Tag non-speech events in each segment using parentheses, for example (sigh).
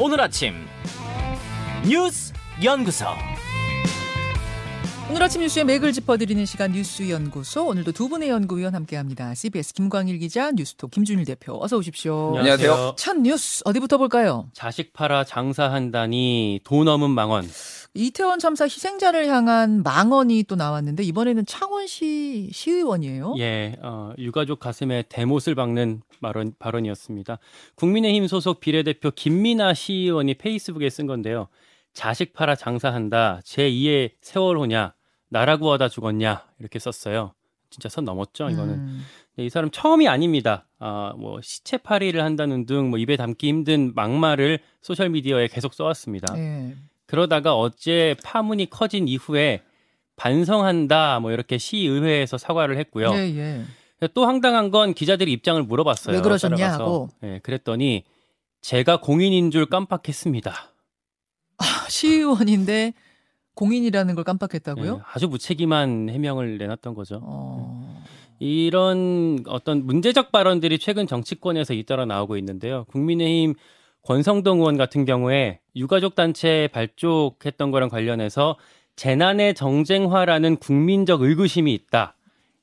오늘 아침 뉴스 연구소 오늘 아침 뉴스의 맥을 짚어드리는 시간 뉴스 연구소 오늘도 두 분의 연구위원 함께합니다. CBS 김광일 기자, 뉴스톡 김준일 대표 어서 오십시오. 안녕하세요. 첫 뉴스 어디부터 볼까요? 자식 팔아 장사한다니 돈 없는 망언. 이태원 참사 희생자를 향한 망언이 또 나왔는데 이번에는 창원시 시의원이에요. 예, 어, 유가족 가슴에 대못을 박는 발언, 발언이었습니다. 국민의힘 소속 비례대표 김민아 시의원이 페이스북에 쓴 건데요. 자식 팔아 장사한다. 제2의 세월호냐. 나라고 하다 죽었냐. 이렇게 썼어요. 진짜 선 넘었죠, 이거는. 음, 이 사람 처음이 아닙니다. 아, 뭐 시체팔이를 한다는 등 뭐 입에 담기 힘든 막말을 소셜 미디어에 계속 써왔습니다. 예. 그러다가 어제 파문이 커진 이후에 반성한다 뭐 이렇게 시의회에서 사과를 했고요. 예, 예. 또 황당한 건 기자들이 입장을 물어봤어요. 왜 그러셨냐. 하고. 예, 그랬더니 제가 공인인 줄 깜빡했습니다. 아, 시의원인데 공인이라는 걸 깜빡했다고요? 예, 아주 무책임한 해명을 내놨던 거죠. 어. 이런 어떤 문제적 발언들이 최근 정치권에서 잇따라 나오고 있는데요. 국민의힘 권성동 의원 같은 경우에 유가족 단체 발족했던 거랑 관련해서 재난의 정쟁화라는 국민적 의구심이 있다.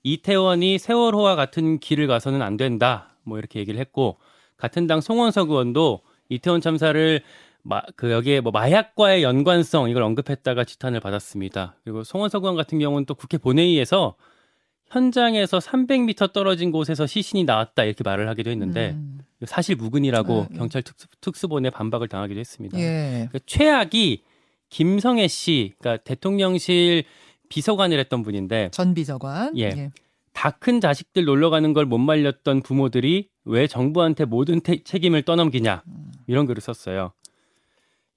이태원이 세월호와 같은 길을 가서는 안 된다. 뭐 이렇게 얘기를 했고 같은 당 송원석 의원도 이태원 참사를 마, 그 여기에 뭐 마약과의 연관성 이걸 언급했다가 지탄을 받았습니다. 그리고 송원석 의원 같은 경우는 또 국회 본회의에서 현장에서 300m 떨어진 곳에서 시신이 나왔다 이렇게 말을 하기도 했는데 음, 사실 무근이라고 네. 경찰 특수, 특수본에 반박을 당하기도 했습니다. 예. 그 최악이 김성애 씨, 그러니까 대통령실 비서관을 했던 분인데 전 비서관. 예. 다 큰 자식들 놀러 가는 걸 못 말렸던 부모들이 왜 정부한테 모든 태- 책임을 떠넘기냐 이런 글을 썼어요.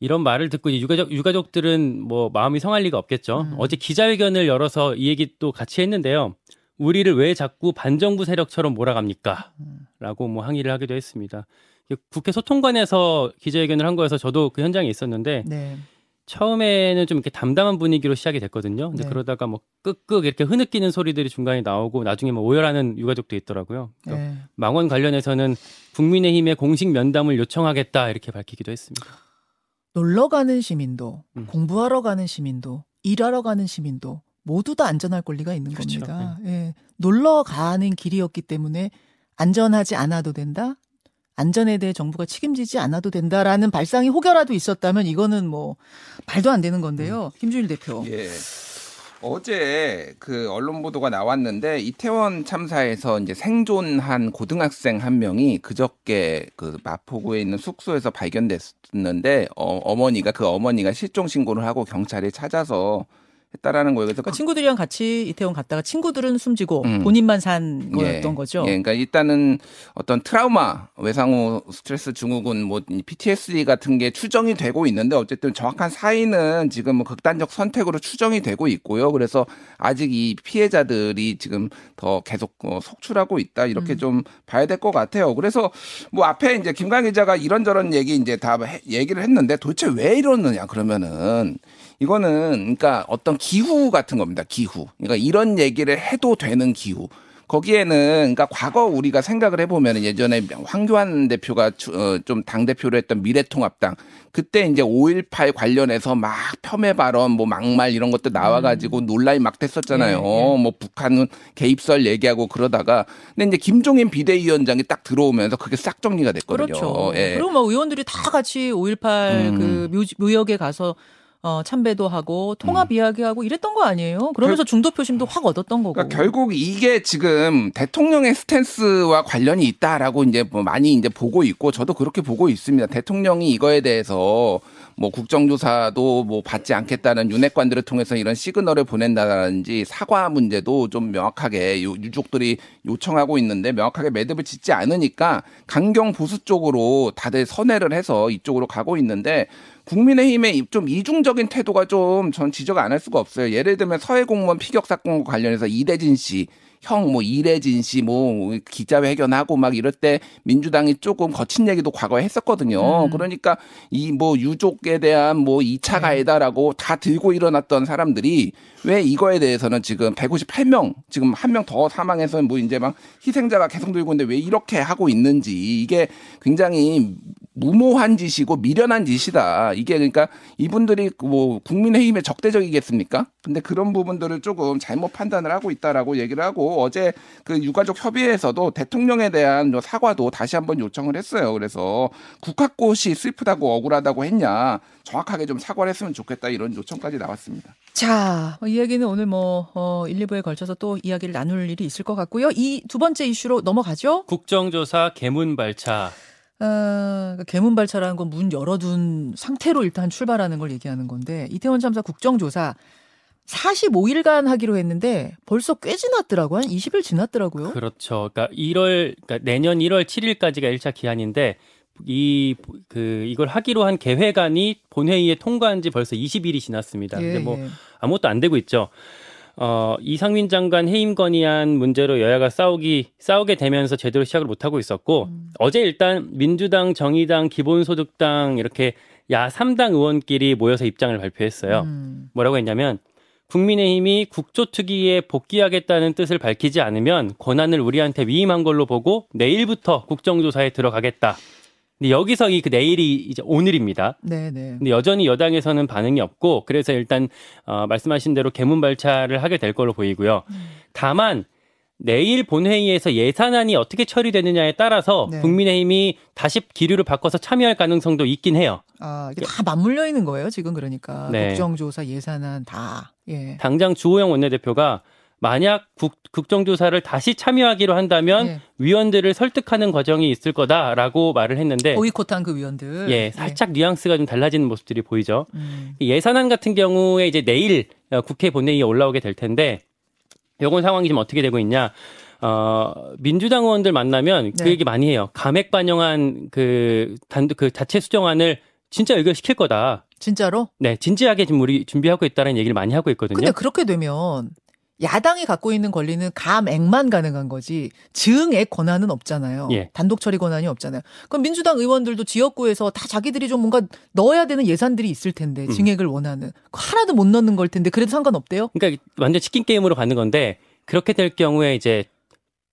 이런 말을 듣고 유가족 유가족들은 뭐 마음이 성할 리가 없겠죠. 음. 어제 기자회견을 열어서 이 얘기 또 같이 했는데요. 우리를 왜 자꾸 반정부 세력처럼 몰아갑니까? 음. 라고 뭐 항의를 하기도 했습니다. 국회 소통관에서 기자회견을 한 거여서 저도 그 현장에 있었는데 네. 처음에는 좀 이렇게 담담한 분위기로 시작이 됐거든요. 근데 네. 그러다가 뭐 끄끄 이렇게 흐느끼는 소리들이 중간에 나오고 나중에 뭐 오열하는 유가족도 있더라고요. 그래서 네. 망원 관련해서는 국민의힘에 공식 면담을 요청하겠다 이렇게 밝히기도 했습니다. 놀러 가는 시민도, 음. 공부하러 가는 시민도, 일하러 가는 시민도 모두 다 안전할 권리가 있는 그렇죠. 겁니다. 예. 놀러 가는 길이었기 때문에 안전하지 않아도 된다. 안전에 대해 정부가 책임지지 않아도 된다라는 발상이 혹여라도 있었다면 이거는 뭐 말도 안 되는 건데요. 음. 김준일 대표. 예. 어제 그 언론 보도가 나왔는데 이태원 참사에서 이제 생존한 고등학생 한 명이 그저께 그 마포구에 있는 숙소에서 발견됐는데 어, 어머니가 그 어머니가 실종 신고를 하고 경찰에 찾아서 했다라는 거예요. 그래서 그러니까 친구들이랑 같이 이태원 갔다가 친구들은 숨지고 음. 본인만 산 거였던 예. 거죠. 예, 그러니까 일단은 어떤 트라우마, 외상후 스트레스 증후군, 뭐 PTSD 같은 게 추정이 되고 있는데 어쨌든 정확한 사인은 지금 뭐 극단적 선택으로 추정이 되고 있고요. 그래서 아직 이 피해자들이 지금 더 계속 어, 속출하고 있다 이렇게 음. 좀 봐야 될 것 같아요. 그래서 뭐 앞에 이제 김강 기자가 이런저런 얘기 이제 다 해- 얘기를 했는데 도대체 왜 이러느냐 그러면은 이거는 그러니까 어떤 기후 같은 겁니다. 기후. 그러니까 이런 얘기를 해도 되는 기후. 거기에는 그러니까 과거 우리가 생각을 해보면 예전에 황교안 대표가 어, 좀당 대표를 했던 미래통합당 그때 이제 5.18 관련해서 막 폄훼 발언 뭐 막말 이런 것도 나와가지고 논란이 막 됐었잖아요. 예, 예. 뭐 북한은 개입설 얘기하고 그러다가 근데 이제 김종인 비대위원장이 딱 들어오면서 그게 싹 정리가 됐거든요. 그렇죠. 예. 그리고 뭐 의원들이 다 같이 5.18 음. 그 묘, 묘역에 가서 어, 참배도 하고 음. 통합 이야기하고 이랬던 거 아니에요? 그러면서 중도 표심도 확 얻었던 거고. 그러니까 결국 이게 지금 대통령의 스탠스와 관련이 있다라고 이제 뭐 많이 이제 보고 있고 저도 그렇게 보고 있습니다. 대통령이 이거에 대해서 뭐 국정조사도 뭐 받지 않겠다는 윤핵관들을 통해서 이런 시그널을 보낸다든지 사과 문제도 좀 명확하게 요- 유족들이 요청하고 있는데 명확하게 매듭을 짓지 않으니까 강경 보수 쪽으로 다들 선회를 해서 이쪽으로 가고 있는데 국민의힘의 좀 이중적인 태도가 좀 전 지적 안 할 수가 없어요. 예를 들면 서해 공무원 피격 사건과 관련해서 이대진 씨, 형 뭐 이래진 씨 뭐 기자회견하고 막 이럴 때 민주당이 조금 거친 얘기도 과거에 했었거든요. 음. 그러니까 이 뭐 유족에 대한 뭐 2차 가해다라고 다 들고 일어났던 사람들이 왜 이거에 대해서는 지금 158명 지금 한 명 더 사망해서 뭐 이제 막 희생자가 계속 들고 있는데 왜 이렇게 하고 있는지 이게 굉장히 무모한 짓이고 미련한 짓이다. 이게 그러니까 이분들이 뭐 국민의힘의 적대적이겠습니까? 근데 그런 부분들을 조금 잘못 판단을 하고 있다라고 얘기를 하고 어제 그 유가족 협의회에서도 대통령에 대한 사과도 다시 한번 요청을 했어요. 그래서 국화꽃이 슬프다고 억울하다고 했냐 정확하게 좀 사과를 했으면 좋겠다 이런 요청까지 나왔습니다. 자, 이 얘기는 오늘 뭐, 어, 1, 2부에 걸쳐서 또 이야기를 나눌 일이 있을 것 같고요. 이 두 번째 이슈로 넘어가죠. 국정조사 개문 발차. 어, 개문발차라는 건 문 열어둔 상태로 일단 출발하는 걸 얘기하는 건데, 이태원 참사 국정조사 45일간 하기로 했는데, 벌써 꽤 지났더라고요. 한 20일 지났더라고요. 그렇죠. 그러니까 1월, 그러니까 내년 1월 7일까지가 1차 기한인데, 이, 그, 이걸 하기로 한 개회관이 본회의에 통과한 지 벌써 20일이 지났습니다. 예, 근데 뭐, 예. 아무것도 안 되고 있죠. 어, 이상민 장관 해임 건의안 문제로 여야가 싸우기, 싸우게 되면서 제대로 시작을 못 하고 있었고, 음. 어제 일단 민주당, 정의당, 기본소득당 이렇게 야 3당 의원끼리 모여서 입장을 발표했어요. 음, 뭐라고 했냐면, 국민의힘이 국조특위에 복귀하겠다는 뜻을 밝히지 않으면 권한을 우리한테 위임한 걸로 보고 내일부터 국정조사에 들어가겠다. 근데 여기서 이 그 내일이 이제 오늘입니다. 네, 네. 근데 여전히 여당에서는 반응이 없고 그래서 일단 어, 말씀하신 대로 개문 발차를 하게 될 걸로 보이고요. 다만 내일 본회의에서 예산안이 어떻게 처리되느냐에 따라서 네. 국민의힘이 다시 기류를 바꿔서 참여할 가능성도 있긴 해요. 아, 이게 다 맞물려 있는 거예요, 지금 그러니까. 네. 국정조사 예산안 다. 예. 당장 주호영 원내대표가 만약 국, 국정조사를 다시 참여하기로 한다면 예. 위원들을 설득하는 과정이 있을 거다라고 말을 했는데 보이콧한 그 위원들. 예, 살짝 뉘앙스가 좀 달라지는 모습들이 보이죠. 음. 이 예산안 같은 경우에 이제 내일 어, 국회 본회의에 올라오게 될 텐데 요건 상황이 지금 어떻게 되고 있냐? 어, 민주당 의원들 만나면 그 네. 얘기 많이 해요. 감액 반영한 그 단독 그 자체 수정안을 진짜 의결시킬 거다. 진짜로? 네, 진지하게 지금 우리 준비하고 있다는 얘기를 많이 하고 있거든요. 근데 그렇게 되면 야당이 갖고 있는 권리는 감액만 가능한 거지 증액 권한은 없잖아요. 예. 단독 처리 권한이 없잖아요. 그럼 민주당 의원들도 지역구에서 다 자기들이 좀 뭔가 넣어야 되는 예산들이 있을 텐데 음. 증액을 원하는 하나도 못 넣는 걸 텐데 그래도 상관없대요? 그러니까 완전 치킨 게임으로 가는 건데 그렇게 될 경우에 이제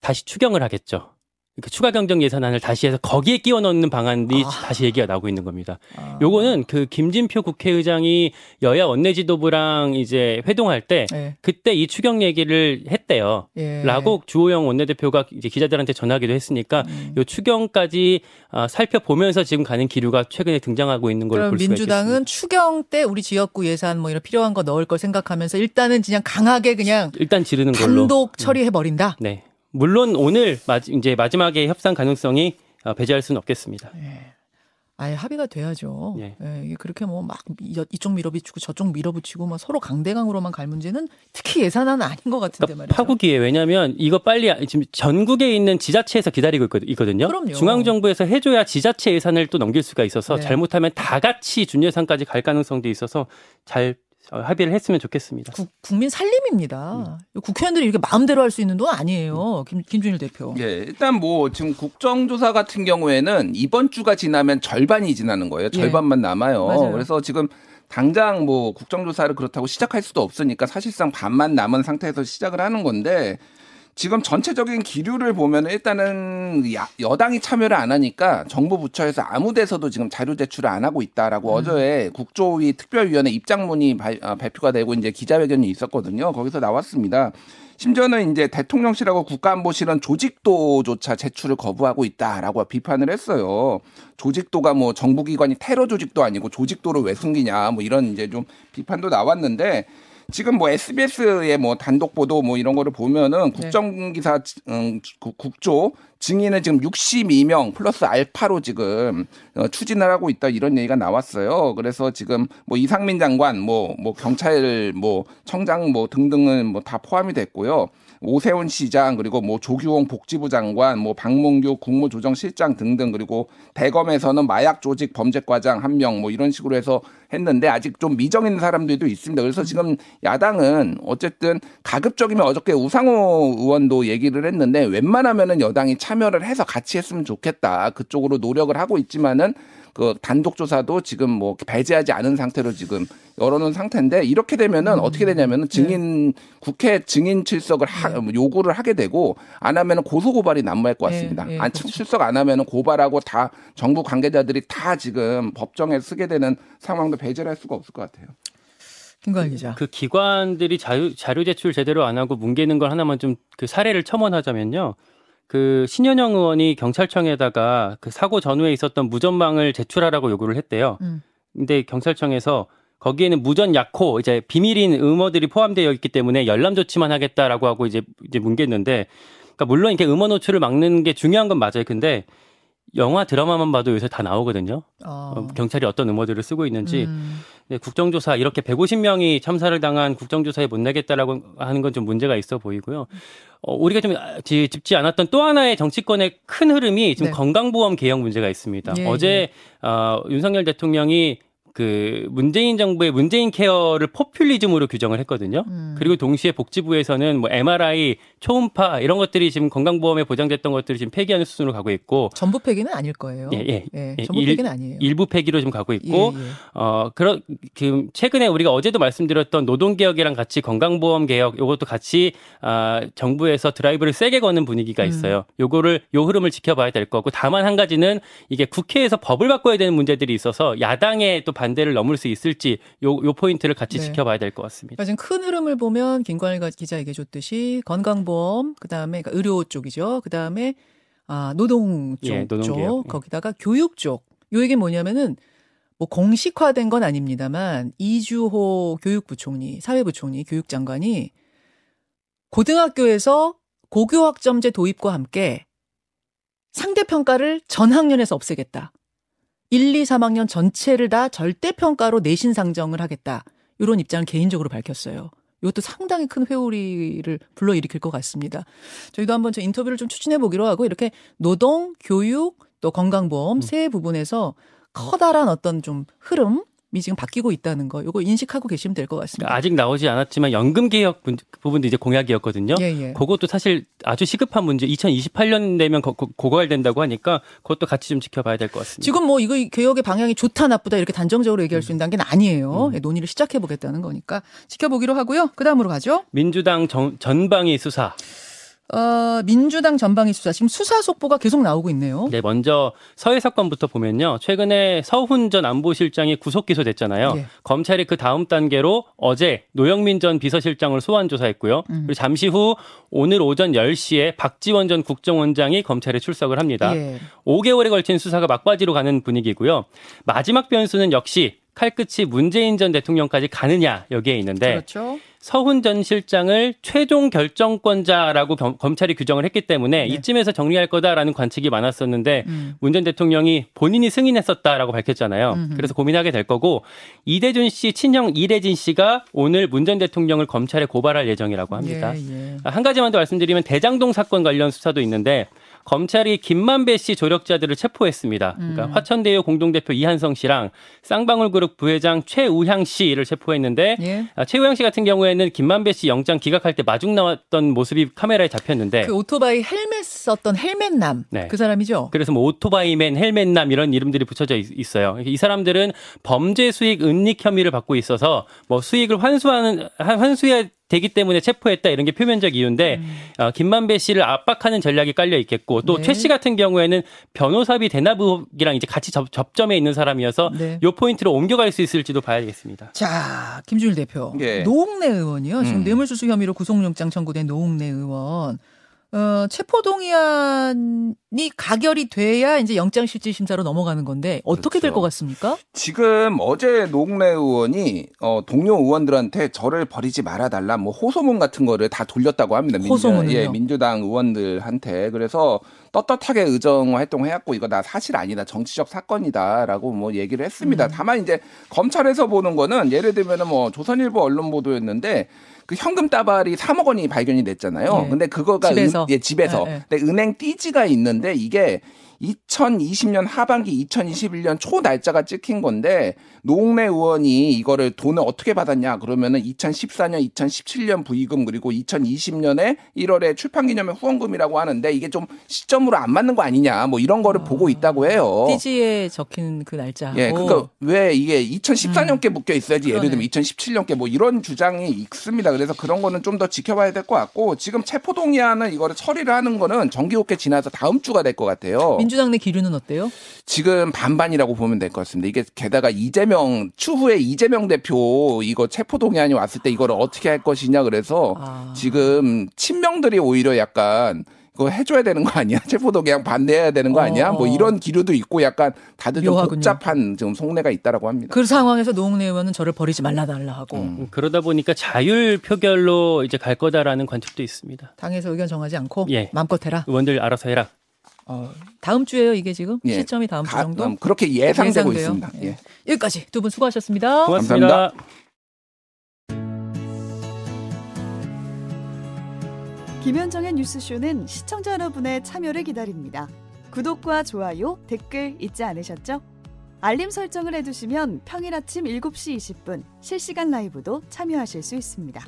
다시 추경을 하겠죠. 그러니까 추가 경정 예산안을 다시 해서 거기에 끼워 넣는 방안이 아. 다시 얘기가 나오고 있는 겁니다. 아. 요거는 그 김진표 국회의장이 여야 원내 지도부랑 이제 회동할 때 예. 그때 이 추경 얘기를 했대요. 예. 라고 주호영 원내대표가 이제 기자들한테 전하기도 했으니까 음. 요 추경까지 아, 살펴보면서 지금 가는 기류가 최근에 등장하고 있는 걸 그럼 볼 수가 민주당은 있겠습니다. 추경 때 우리 지역구 예산 뭐 이런 필요한 거 넣을 걸 생각하면서 일단은 그냥 강하게 그냥 일단 지르는 걸로. 단독 처리해 버린다. 네. 물론 오늘 마, 이제 마지막에 협상 가능성이 어, 배제할 수는 없겠습니다. 아예 합의가 돼야죠. 예. 예, 그렇게 뭐 막 이쪽 밀어붙이고 저쪽 밀어붙이고 막 서로 강대강으로만 갈 문제는 특히 예산안은 아닌 것 같은데 그러니까 말이죠. 파국이에요. 왜냐하면 이거 빨리 지금 전국에 있는 지자체에서 기다리고 있거- 있거든요. 그럼요. 중앙정부에서 해줘야 지자체 예산을 또 넘길 수가 있어서 네. 잘못하면 다 같이 준예산까지 갈 가능성도 있어서 잘 어, 합의를 했으면 좋겠습니다. 국, 국민 살림입니다. 음. 국회의원들이 이렇게 마음대로 할 수 있는 돈 아니에요. 김, 김준일 대표. 예, 일단 뭐 지금 국정조사 같은 경우에는 이번 주가 지나면 절반이 지나는 거예요. 예. 절반만 남아요. 맞아요. 그래서 지금 당장 뭐 국정조사를 그렇다고 시작할 수도 없으니까 사실상 반만 남은 상태에서 시작을 하는 건데 지금 전체적인 기류를 보면 일단은 야- 여당이 참여를 안 하니까 정부 부처에서 아무 데서도 지금 자료 제출을 안 하고 있다라고 어제 국조위 특별위원회 입장문이 발, 아, 발표가 되고 이제 기자회견이 있었거든요. 거기서 나왔습니다. 심지어는 이제 대통령실하고 국가안보실은 조직도조차 제출을 거부하고 있다라고 비판을 했어요. 조직도가 뭐 정부기관이 테러 조직도 아니고 조직도를 왜 숨기냐 뭐 이런 이제 좀 비판도 나왔는데 지금 뭐 SBS의 뭐 단독 보도 뭐 이런 거를 보면은 국정기사 음, 국- 국조 증인은 지금 62명 플러스 알파로 지금 어, 추진을 하고 있다 이런 얘기가 나왔어요. 그래서 지금 뭐 이상민 장관 뭐 뭐 경찰 뭐 청장 뭐 등등은 뭐 다 포함이 됐고요. 오세훈 시장 그리고 뭐 조규홍 복지부 장관 뭐 박문규 국무조정실장 등등 그리고 대검에서는 마약 조직 범죄과장 한 명 뭐 이런 식으로 해서 했는데 아직 좀 미정 있는 사람들도 있습니다. 그래서 지금 야당은 어쨌든 가급적이면 어저께 우상호 의원도 얘기를 했는데 웬만하면은 여당이 참여를 해서 같이 했으면 좋겠다. 그쪽으로 노력을 하고 있지만은 그 단독 조사도 지금 뭐 배제하지 않은 상태로 지금 열어놓은 상태인데 이렇게 되면은 어떻게 되냐면은 증인 국회 증인 출석을 하, 뭐 요구를 하게 되고 안 하면은 고소 고발이 난무할 것 같습니다. 네, 네, 안 그렇죠. 출석 안 하면은 고발하고 다 정부 관계자들이 다 지금 법정에 쓰게 되는 상황도 배제를 할 수가 없을 것 같아요. 김관 기자. 그 기관들이 자유, 자료 제출 제대로 안 하고 뭉개는 걸 하나만 좀 그 사례를 첨언하자면요. 그 신현영 의원이 경찰청에다가 그 사고 전후에 있었던 무전망을 제출하라고 요구를 했대요. 음. 근데 경찰청에서 거기에는 무전 약호 이제 비밀인 음어들이 포함되어 있기 때문에 열람 조치만 하겠다라고 하고 이제 이제 뭉갰는데 그러니까 물론 이렇게 음원 노출을 막는 게 중요한 건 맞아요. 근데 영화 드라마만 봐도 요새 다 나오거든요. 어. 어, 경찰이 어떤 음어들을 쓰고 있는지 음. 네, 국정조사 이렇게 150명이 참사를 당한 국정조사에 못 내겠다라고 하는 건 좀 문제가 있어 보이고요. 어, 우리가 좀 아, 지- 짚지 않았던 또 하나의 정치권의 큰 흐름이 지금 네. 건강보험 개혁 문제가 있습니다. 예, 어제 어, 윤석열 대통령이 그 문재인 정부의 문재인 케어를 포퓰리즘으로 규정을 했거든요. 음. 그리고 동시에 복지부에서는 뭐 MRI, 초음파 이런 것들이 지금 건강보험에 보장됐던 것들이 지금 폐기하는 수준으로 가고 있고 전부 폐기는 아닐 거예요. 예, 예. 예, 전부 일- 폐기는 아니에요. 일부 폐기로 좀 가고 있고 예, 예. 어, 그런, 그, 최근에 우리가 어제도 말씀드렸던 노동 개혁이랑 같이 건강보험 개혁, 요것도 같이, 아, 정부에서 드라이브를 세게 거는 분위기가 음. 있어요. 요거를, 요 흐름을 지켜봐야 될 거고, 다만 한 가지는 이게 국회에서 법을 바꿔야 되는 문제들이 있어서 야당의 또 반 대를 넘을 수 있을지, 요, 요 포인트를 같이 네. 지켜봐야 될 것 같습니다. 그러니까 지금 큰 흐름을 보면 김관일 기자 얘기해 줬듯이 건강보험, 그다음에 그러니까 의료 쪽이죠. 그다음에 아, 노동 쪽, 예. 쪽 예. 거기다가 교육 쪽. 요 얘기 뭐냐면은 뭐 공식화된 건 아닙니다만 이주호 교육부총리, 사회부총리, 교육장관이 고등학교에서 고교학점제 도입과 함께 상대평가를 전 학년에서 없애겠다. 1, 2, 3학년 전체를 다 절대평가로 내신 상정을 하겠다. 이런 입장을 개인적으로 밝혔어요. 이것도 상당히 큰 회오리를 불러일으킬 것 같습니다. 저희도 한번 저 인터뷰를 좀 추진해 보기로 하고 이렇게 노동, 교육, 또 건강보험 세 부분에서 커다란 어떤 좀 흐름이 지금 바뀌고 있다는 거 이거 인식하고 계시면 될 것 같습니다. 아직 나오지 않았지만 연금 개혁 문- 부분도 이제 공약이었거든요. 예, 예. 그것도 사실 아주 시급한 문제, 2028년 되면 고, 고, 고갈된다고 하니까 그것도 같이 좀 지켜봐야 될 것 같습니다. 지금 뭐 이거 개혁의 방향이 좋다 나쁘다 이렇게 단정적으로 얘기할 수 있는 단계는 음. 아니에요. 예, 논의를 시작해 보겠다는 거니까 지켜보기로 하고요. 그 다음으로 가죠. 민주당 정- 전방위 수사. 어, 민주당 전방위 수사 지금 수사 속보가 계속 나오고 있네요. 네, 먼저 서해 사건부터 보면요. 최근에 서훈 전 안보실장이 구속 기소됐잖아요. 예. 검찰이 그 다음 단계로 어제 노영민 전 비서실장을 소환 조사했고요. 음. 그리고 잠시 후 오늘 오전 10시에 박지원 전 국정원장이 검찰에 출석을 합니다. 예. 5개월에 걸친 수사가 막바지로 가는 분위기고요. 마지막 변수는 역시 칼끝이 문재인 전 대통령까지 가느냐 여기에 있는데 그렇죠. 서훈 전 실장을 최종 결정권자라고 겸- 검찰이 규정을 했기 때문에 네. 이쯤에서 정리할 거다라는 관측이 많았었는데 음. 문전 대통령이 본인이 승인했었다라고 밝혔잖아요. 음흠. 그래서 고민하게 될 거고 이대준 씨 친형 이래진 씨가 오늘 문 전 대통령을 검찰에 고발할 예정이라고 합니다. 예, 예. 한 가지만 더 말씀드리면 대장동 사건 관련 수사도 있는데 검찰이 김만배 씨 조력자들을 체포했습니다. 그러니까 음. 화천대유 공동대표 이한성 씨랑 쌍방울 그룹 부회장 최우향 씨를 체포했는데 예. 아, 최우향 씨 같은 경우에는 김만배 씨 영장 기각할 때 마중 나왔던 모습이 카메라에 잡혔는데 그 오토바이 헬멧 썼던 헬멧남 네. 그 사람이죠. 그래서 뭐 오토바이맨, 헬멧남 이런 이름들이 붙여져 있, 어요이 사람들은 범죄 수익 은닉 혐의를 받고 있어서 뭐 수익을 환수하는 한- 환수해야 되기 때문에 체포했다 이런 게 표면적 이유인데 어, 김만배 씨를 압박하는 전략이 깔려 있겠고 또 네. 최씨 같은 경우에는 변호사비 대납 의혹이랑 이제 같이 접, 접점에 있는 사람이어서 네. 요 포인트로 옮겨갈 수 있을지도 봐야겠습니다. 자, 김준일 대표. 예. 노웅래 의원이요. 지금 음. 뇌물수수 혐의로 구속영장 청구된 노웅래 의원. 어, 체포동의안이 가결이 돼야 이제 영장실질심사로 넘어가는 건데 어떻게 될 그렇죠. 것 같습니까? 지금 어제 노웅래 의원이 어, 동료 의원들한테 저를 버리지 말아달라 뭐 호소문 같은 거를 다 돌렸다고 합니다. 호소문을요? 예, 민주당 의원들한테 그래서 떳떳하게 의정 활동해왔고 이거 나 사실 아니다 정치적 사건이다라고 뭐 얘기를 했습니다. 음. 다만 이제 검찰에서 보는 거는 예를 들면은 뭐 조선일보 언론 보도였는데 그 현금 따발이 3억 원이 발견이 됐잖아요. 예. 근데 그거가 집에서. 은, 예, 집에서. 예, 예. 근데 은행 띠지가 있는데 이게 2020년 하반기 2021년 초 날짜가 찍힌 건데 노웅래 의원이 이거를 돈을 어떻게 받았냐 그러면은 2014년 2017년 부의금 그리고 2020년에 1월에 출판 기념회 후원금이라고 하는데 이게 좀 시점으로 안 맞는 거 아니냐 뭐 이런 거를 보고 있다고 해요. 띠지에 적힌 그 날짜하고 예, 그러니까 왜 이게 2014년께 묶여 있어야지 예를 그러네. 들면 2017년께 뭐 이런 주장이 있습니다. 그래서 그런 거는 좀 더 지켜봐야 될 것 같고 지금 체포동의안을 이거를 처리를 하는 거는 정기국회 지나서 다음 주가 될 것 같아요. 민주당 내 기류는 어때요? 지금 반반이라고 보면 될 것 같습니다. 이게 게다가 이재명 추후에 이재명 대표 이거 체포 동의안이 왔을 때 이걸 어떻게 할 것이냐 그래서 아. 지금 친명들이 오히려 약간 이거 해줘야 되는 거 아니야? (laughs) 체포동의안 반대해야 되는 거 아니야? 어, 뭐 어. 이런 기류도 있고 약간 다들 좀 묘하군요. 복잡한 지금 속내가 있다라고 합니다. 그 상황에서 노웅래 의원은 저를 버리지 말라 달라 하고 음. 그러다 보니까 자율 표결로 이제 갈 거다라는 관측도 있습니다. 당에서 의견 정하지 않고 예. 마음껏 해라. 의원들 알아서 해라. 어, 다음 주에요 이게 지금 예. 시점이 다음 주 가- 정도. 음, 그렇게 예상되고 예상돼요? 있습니다. 예. 예. 여기까지 두 분 수고하셨습니다. 고맙습니다. 감사합니다. 김현정의 뉴스쇼는 시청자 여러분의 참여를 기다립니다. 구독과 좋아요, 댓글 잊지 않으셨죠? 알림 설정을 해두시면 평일 아침 7시 20분 실시간 라이브도 참여하실 수 있습니다.